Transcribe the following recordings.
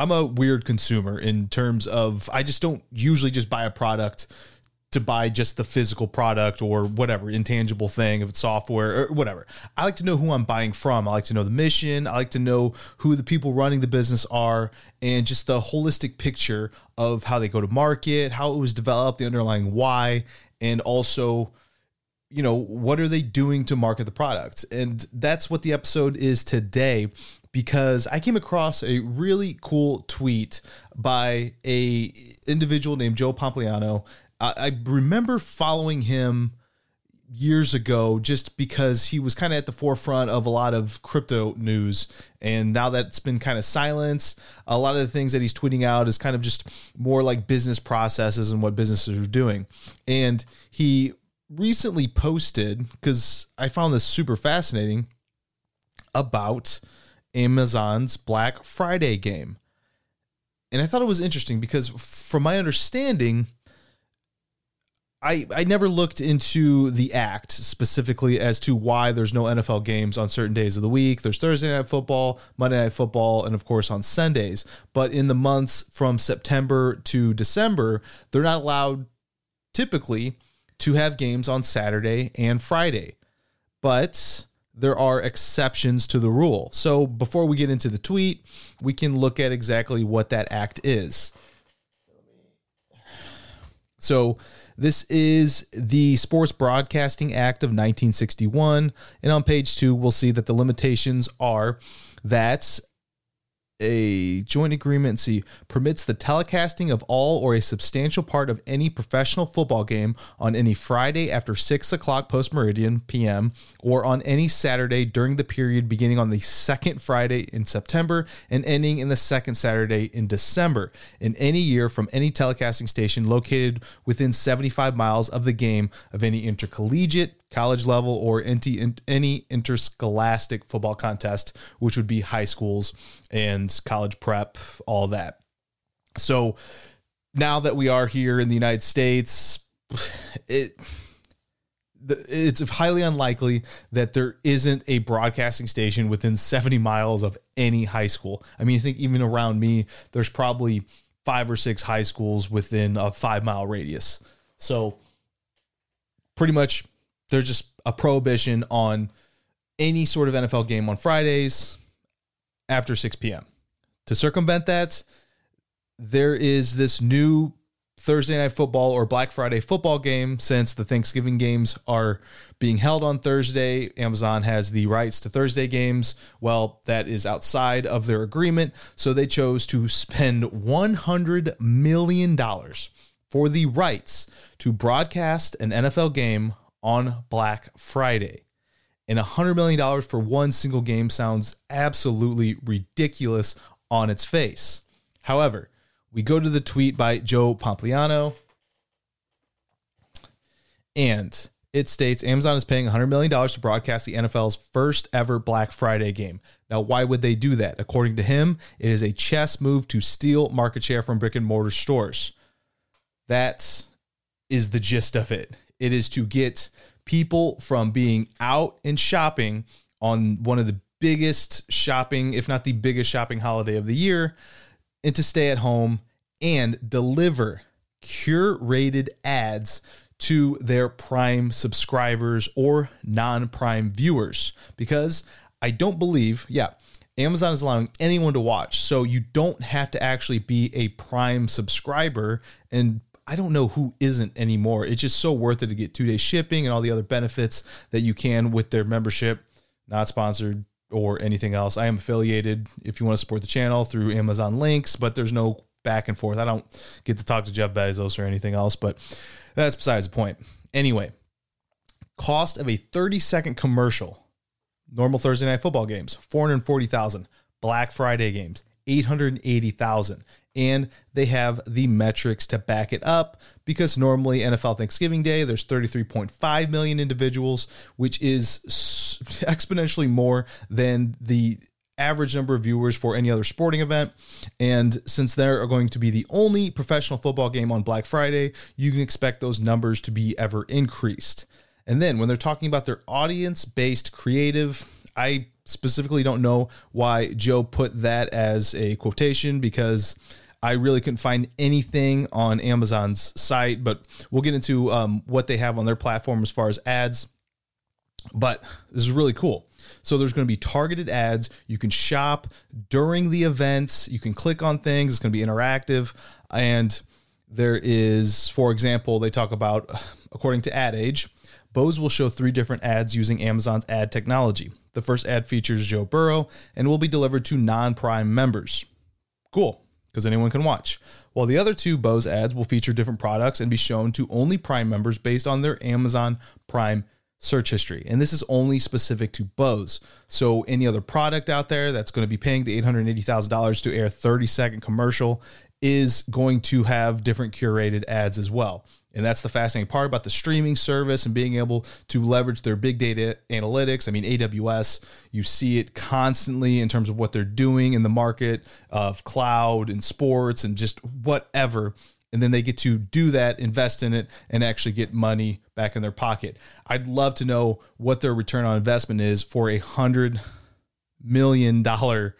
I'm a weird consumer in terms of I just don't usually just buy a product to buy just the physical product or whatever intangible thing, if it's software or whatever. I like to know who I'm buying from. I like to know the mission. I like to know who the people running the business are and just the holistic picture of how they go to market, how it was developed, the underlying why, and also you know what are they doing to market the product and that's what the episode is today because I came across a really cool tweet by a individual named Joe Pompliano. I, I remember following him years ago just because he was kind of at the forefront of a lot of crypto news and now that's been kind of silenced a lot of the things that he's tweeting out is kind of just more like business processes and what businesses are doing and he recently posted because i found this super fascinating about Amazon's Black Friday game. And I thought it was interesting because, from my understanding, I, I never looked into the act specifically as to why there's no NFL games on certain days of the week. There's Thursday night football, Monday night football, and of course on Sundays. But in the months from September to December, they're not allowed typically to have games on Saturday and Friday. But there are exceptions to the rule. So before we get into the tweet, we can look at exactly what that act is. So this is the Sports Broadcasting Act of 1961. And on page two, we'll see that the limitations are that a joint agreement see permits the telecasting of all or a substantial part of any professional football game on any Friday after six o'clock post meridian PM or on any Saturday during the period beginning on the second Friday in September and ending in the second Saturday in December in any year from any telecasting station located within 75 miles of the game of any intercollegiate college level or any, any interscholastic football contest, which would be high schools and college prep, all that. So now that we are here in the United States, it it's highly unlikely that there isn't a broadcasting station within 70 miles of any high school. I mean, I think even around me, there's probably five or six high schools within a five mile radius. So, pretty much there's just a prohibition on any sort of NFL game on Fridays after 6 p.m. To circumvent that, there is this new Thursday night football or Black Friday football game since the Thanksgiving games are being held on Thursday. Amazon has the rights to Thursday games. Well, that is outside of their agreement. So they chose to spend $100 million for the rights to broadcast an NFL game on Black Friday. And $100 million for one single game sounds absolutely ridiculous on its face. However, we go to the tweet by Joe Pompliano, and it states Amazon is paying $100 million to broadcast the NFL's first ever Black Friday game. Now, why would they do that? According to him, it is a chess move to steal market share from brick and mortar stores. That is the gist of it. It is to get people from being out and shopping on one of the biggest shopping, if not the biggest shopping holiday of the year, and to stay at home and deliver curated ads to their Prime subscribers or non Prime viewers. Because I don't believe, yeah, Amazon is allowing anyone to watch. So you don't have to actually be a Prime subscriber and I don't know who isn't anymore. It's just so worth it to get two day shipping and all the other benefits that you can with their membership. Not sponsored or anything else. I am affiliated if you want to support the channel through Amazon links, but there's no back and forth. I don't get to talk to Jeff Bezos or anything else, but that's besides the point. Anyway, cost of a 30 second commercial. Normal Thursday night football games, 440,000. Black Friday games, 880,000 and they have the metrics to back it up because normally NFL Thanksgiving Day there's 33.5 million individuals which is exponentially more than the average number of viewers for any other sporting event. And since they're going to be the only professional football game on Black Friday you can expect those numbers to be ever increased. And then when they're talking about their audience based creative I specifically don't know why Joe put that as a quotation because I really couldn't find anything on Amazon's site, but we'll get into um, what they have on their platform as far as ads. But this is really cool. So there's going to be targeted ads. You can shop during the events. You can click on things. It's going to be interactive. And there is, for example, they talk about, according to Ad Age, Bose will show three different ads using Amazon's ad technology. The first ad features Joe Burrow and will be delivered to non Prime members. Cool, because anyone can watch. While the other two Bose ads will feature different products and be shown to only Prime members based on their Amazon Prime search history. And this is only specific to Bose. So any other product out there that's going to be paying the $880,000 to air 30 second commercial is going to have different curated ads as well. And that's the fascinating part about the streaming service and being able to leverage their big data analytics. I mean, AWS, you see it constantly in terms of what they're doing in the market of cloud and sports and just whatever. And then they get to do that, invest in it, and actually get money back in their pocket. I'd love to know what their return on investment is for a hundred million dollar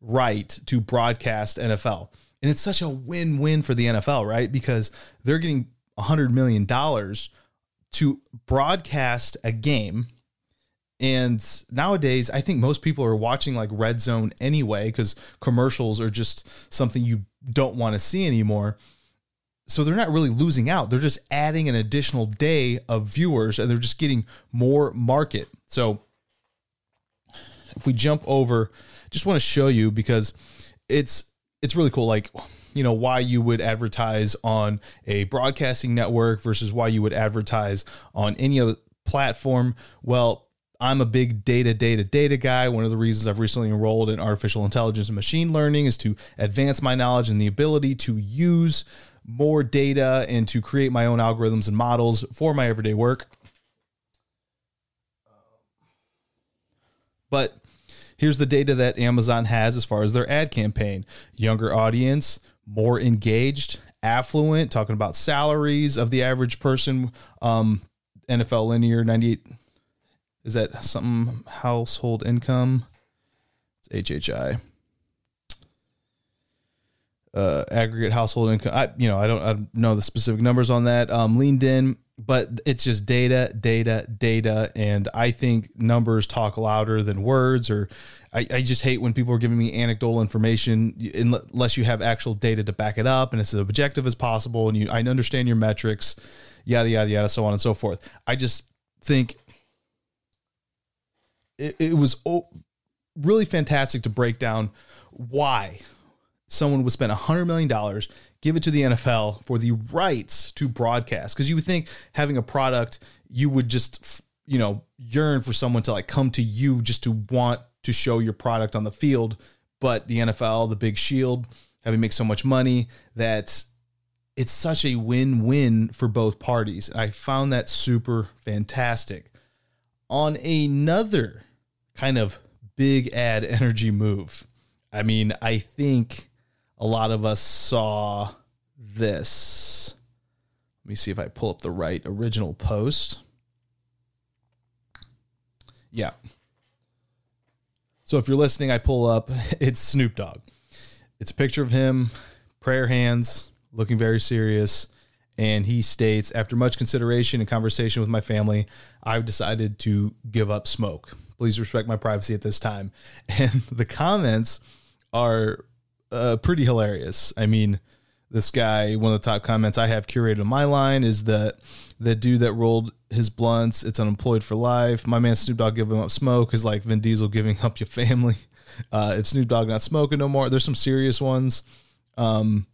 right to broadcast NFL. And it's such a win win for the NFL, right? Because they're getting $100 million to broadcast a game. And nowadays, I think most people are watching like Red Zone anyway, because commercials are just something you don't want to see anymore. So they're not really losing out. They're just adding an additional day of viewers and they're just getting more market. So if we jump over, just want to show you because it's it's really cool. Like you know why you would advertise on a broadcasting network versus why you would advertise on any other platform well I'm a big data, data, data guy. One of the reasons I've recently enrolled in artificial intelligence and machine learning is to advance my knowledge and the ability to use more data and to create my own algorithms and models for my everyday work. But here's the data that Amazon has as far as their ad campaign younger audience, more engaged, affluent, talking about salaries of the average person. Um, NFL linear 98 is that something household income? It's HHI. Uh, aggregate household income. I, you know, I don't, I don't know the specific numbers on that. Um, leaned in, but it's just data, data, data, and I think numbers talk louder than words, or I, I just hate when people are giving me anecdotal information unless you have actual data to back it up and it's as objective as possible and you I understand your metrics, yada yada yada, so on and so forth. I just think it, it was really fantastic to break down why someone would spend a hundred million dollars, give it to the NFL for the rights to broadcast. Because you would think having a product, you would just you know yearn for someone to like come to you just to want to show your product on the field. But the NFL, the big shield, having make so much money that it's such a win-win for both parties. I found that super fantastic. On another kind of big ad energy move. I mean, I think a lot of us saw this. Let me see if I pull up the right original post. Yeah. So if you're listening, I pull up, it's Snoop Dogg. It's a picture of him, prayer hands, looking very serious. And he states, after much consideration and conversation with my family, I've decided to give up smoke. Please respect my privacy at this time. And the comments are uh, pretty hilarious. I mean, this guy, one of the top comments I have curated on my line is that the dude that rolled his blunts, it's unemployed for life. My man Snoop Dogg giving up smoke is like Vin Diesel giving up your family. Uh, if Snoop Dogg not smoking no more, there's some serious ones. Um,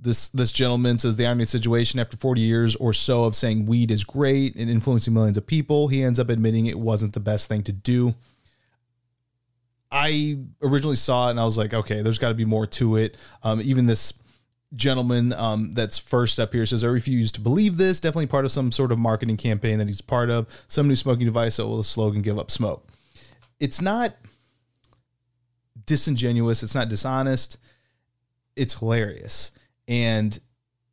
this this gentleman says the irony situation after 40 years or so of saying weed is great and influencing millions of people, he ends up admitting it wasn't the best thing to do. I originally saw it and I was like, okay, there's got to be more to it. Um, even this gentleman um, that's first up here says, I refuse to believe this. Definitely part of some sort of marketing campaign that he's part of. Some new smoking device that will the slogan give up smoke. It's not disingenuous. It's not dishonest. It's hilarious. And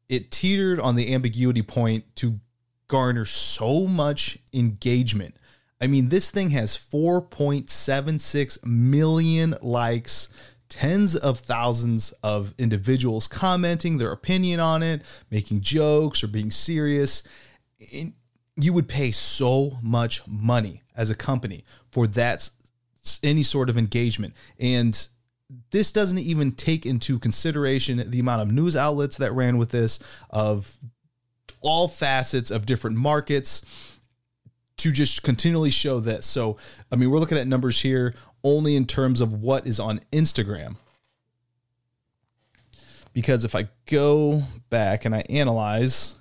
it teetered on the ambiguity point to garner so much engagement. I mean, this thing has 4.76 million likes, tens of thousands of individuals commenting their opinion on it, making jokes or being serious. And you would pay so much money as a company for that any sort of engagement. And this doesn't even take into consideration the amount of news outlets that ran with this, of all facets of different markets to just continually show this. So, I mean, we're looking at numbers here only in terms of what is on Instagram. Because if I go back and I analyze,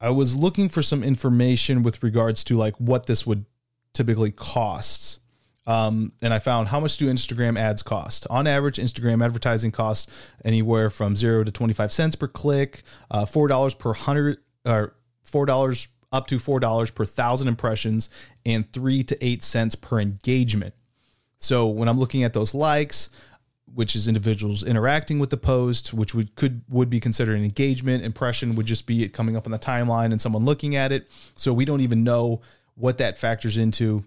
I was looking for some information with regards to like what this would typically cost. Um, and I found how much do Instagram ads cost? On average, Instagram advertising costs anywhere from zero to 25 cents per click, uh, $4 per hundred, or $4 up to $4 per thousand impressions, and three to eight cents per engagement. So when I'm looking at those likes, which is individuals interacting with the post, which would could would be considered an engagement. Impression would just be it coming up on the timeline and someone looking at it. So we don't even know what that factors into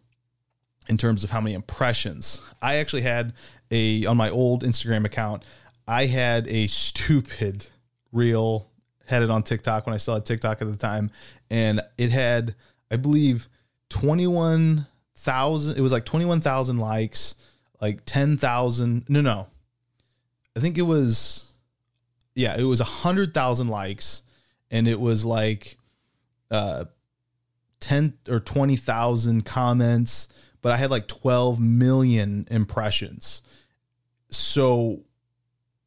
in terms of how many impressions. I actually had a on my old Instagram account, I had a stupid reel had it on TikTok when I still had TikTok at the time and it had I believe 21,000 it was like 21,000 likes, like 10,000 no no. I think it was yeah, it was a 100,000 likes and it was like uh 10 or 20,000 comments but I had like 12 million impressions. So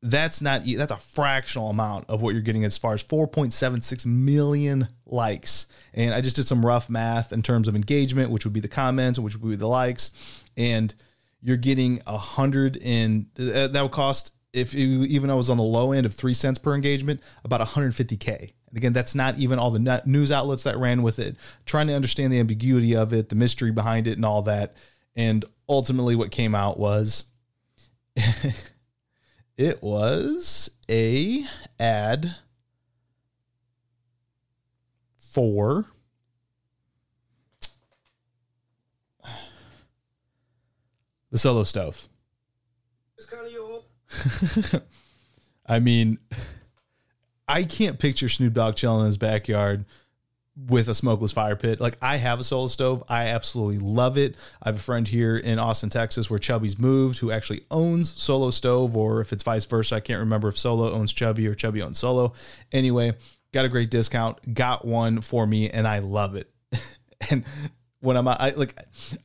that's not that's a fractional amount of what you're getting as far as 4.76 million likes. And I just did some rough math in terms of engagement, which would be the comments, which would be the likes, and you're getting a hundred and uh, that would cost if you, even I was on the low end of three cents per engagement, about 150k. And again, that's not even all the news outlets that ran with it, trying to understand the ambiguity of it, the mystery behind it, and all that. And ultimately, what came out was it was a ad for the solo stove. I mean, I can't picture Snoop Dogg chilling in his backyard with a smokeless fire pit. Like I have a solo stove. I absolutely love it. I have a friend here in Austin, Texas, where Chubbies moved, who actually owns Solo Stove, or if it's vice versa, I can't remember if Solo owns Chubby or Chubby owns Solo. Anyway, got a great discount, got one for me, and I love it. and when I'm I like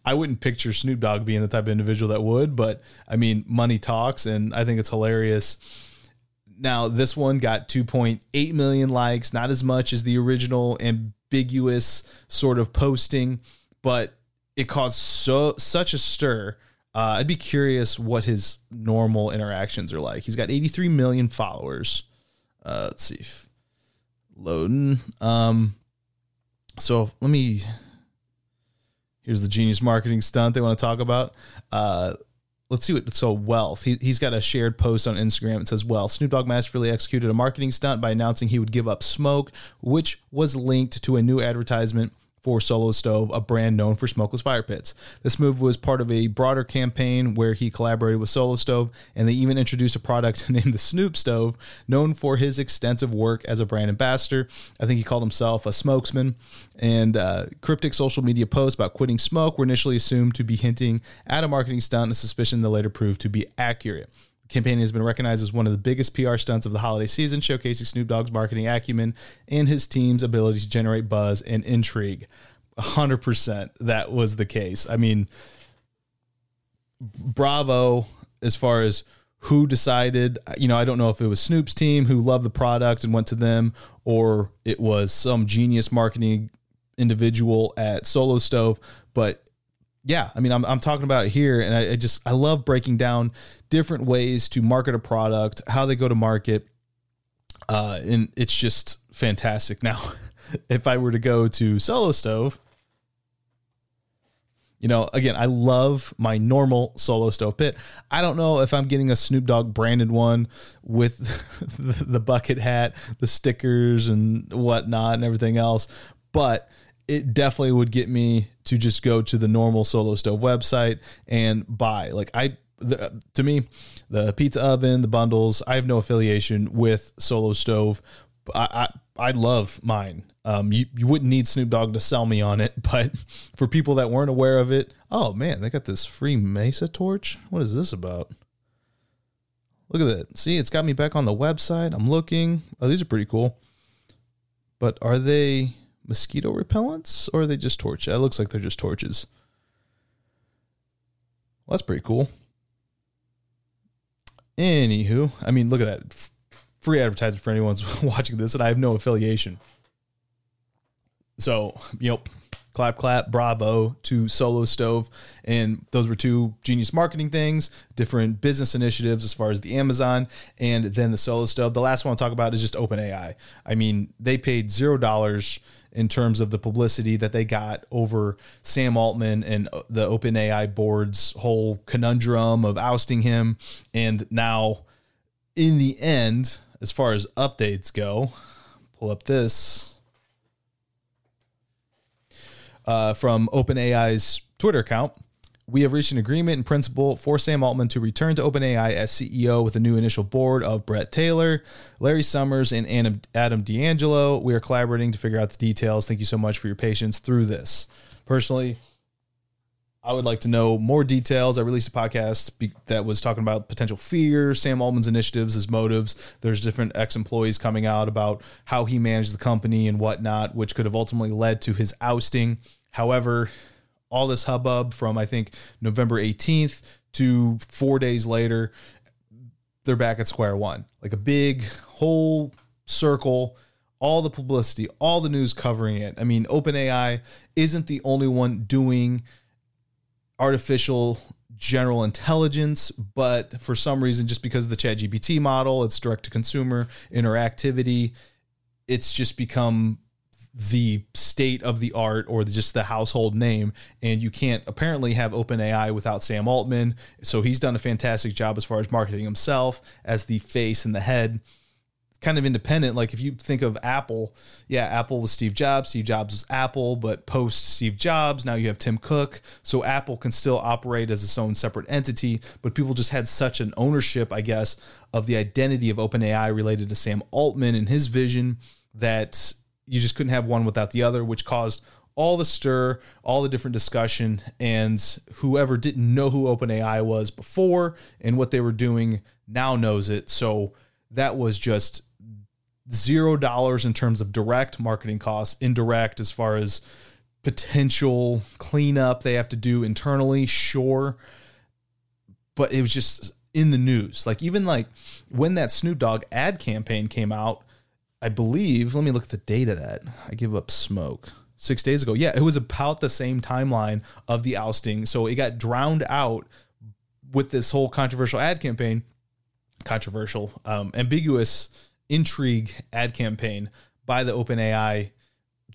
I wouldn't picture Snoop Dogg being the type of individual that would, but I mean money talks and I think it's hilarious now, this one got 2.8 million likes, not as much as the original ambiguous sort of posting, but it caused so such a stir. Uh, I'd be curious what his normal interactions are like. He's got 83 million followers. Uh, let's see. If, loading. Um, so let me. Here's the genius marketing stunt they want to talk about. Uh, let's see what so wealth he, he's got a shared post on instagram. It says well snoop dogg masterfully executed a marketing stunt by announcing he would give up smoke which was linked to a new advertisement for Solo Stove, a brand known for smokeless fire pits. This move was part of a broader campaign where he collaborated with Solo Stove, and they even introduced a product named the Snoop Stove, known for his extensive work as a brand ambassador. I think he called himself a smokesman. And uh, cryptic social media posts about quitting smoke were initially assumed to be hinting at a marketing stunt, a suspicion that later proved to be accurate campaign has been recognized as one of the biggest PR stunts of the holiday season, showcasing Snoop Dogg's marketing acumen and his team's ability to generate buzz and intrigue. 100% that was the case. I mean, bravo as far as who decided. You know, I don't know if it was Snoop's team who loved the product and went to them, or it was some genius marketing individual at Solo Stove, but yeah, I mean, I'm, I'm talking about it here, and I, I, just I love breaking down different ways to market a product, how they go to market, uh, and it's just fantastic. Now, if I were to go to Solo Stove, you know, again, I love my normal Solo Stove pit. I don't know if I'm getting a Snoop Dogg branded one with the bucket hat, the stickers, and whatnot, and everything else, but it definitely would get me to just go to the normal Solo Stove website and buy. Like I, the, to me, the pizza oven, the bundles. I have no affiliation with Solo Stove. I I, I love mine. Um, you, you wouldn't need Snoop Dogg to sell me on it, but for people that weren't aware of it, oh man, they got this free Mesa torch. What is this about? Look at that. See, it's got me back on the website. I'm looking. Oh, these are pretty cool. But are they mosquito repellents or are they just torches? It looks like they're just torches. Well, that's pretty cool. Anywho, I mean, look at that. Free advertisement for anyone watching this, and I have no affiliation. So, you know, clap, clap, bravo to Solo Stove. And those were two genius marketing things, different business initiatives as far as the Amazon and then the Solo Stove. The last one I'll talk about is just OpenAI. I mean, they paid zero dollars in terms of the publicity that they got over Sam Altman and the OpenAI board's whole conundrum of ousting him. And now, in the end, as far as updates go, pull up this uh, from OpenAI's Twitter account. We have reached an agreement in principle for Sam Altman to return to OpenAI as CEO with a new initial board of Bret Taylor, Larry Summers, and Adam D'Angelo. We are collaborating to figure out the details. Thank you so much for your patience through this. Personally, I would like to know more details. I released a podcast that was talking about potential fear, Sam Altman's initiatives, his motives. There's different ex employees coming out about how he managed the company and whatnot, which could have ultimately led to his ousting. However, all this hubbub from I think November 18th to four days later, they're back at square one. Like a big whole circle, all the publicity, all the news covering it. I mean, OpenAI isn't the only one doing artificial general intelligence, but for some reason, just because of the ChatGPT model, it's direct to consumer interactivity, it's just become the state of the art or just the household name. And you can't apparently have OpenAI without Sam Altman. So he's done a fantastic job as far as marketing himself as the face and the head. Kind of independent. Like if you think of Apple, yeah, Apple was Steve Jobs, Steve Jobs was Apple, but post Steve Jobs, now you have Tim Cook. So Apple can still operate as its own separate entity, but people just had such an ownership, I guess, of the identity of OpenAI related to Sam Altman and his vision that you just couldn't have one without the other, which caused all the stir, all the different discussion, and whoever didn't know who OpenAI was before and what they were doing now knows it. So that was just zero dollars in terms of direct marketing costs, indirect as far as potential cleanup they have to do internally, sure. But it was just in the news. Like even like when that Snoop Dogg ad campaign came out, I believe, let me look at the date of that. I give up smoke. Six days ago. Yeah, it was about the same timeline of the ousting. So it got drowned out with this whole controversial ad campaign, controversial, um, ambiguous intrigue ad campaign by the OpenAI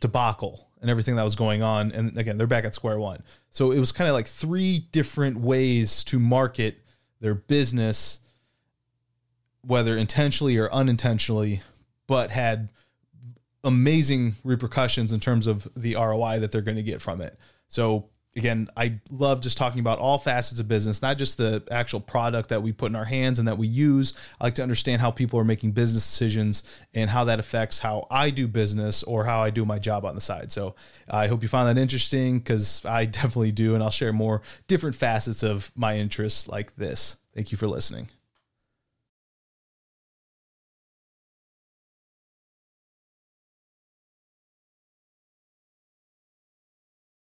debacle and everything that was going on. And again, they're back at square one. So it was kind of like three different ways to market their business, whether intentionally or unintentionally, but had amazing repercussions in terms of the ROI that they're going to get from it. So again, I love just talking about all facets of business, not just the actual product that we put in our hands and that we use. I like to understand how people are making business decisions and how that affects how I do business or how I do my job on the side. So I hope you find that interesting because I definitely do. And I'll share more different facets of my interests like this. Thank you for listening.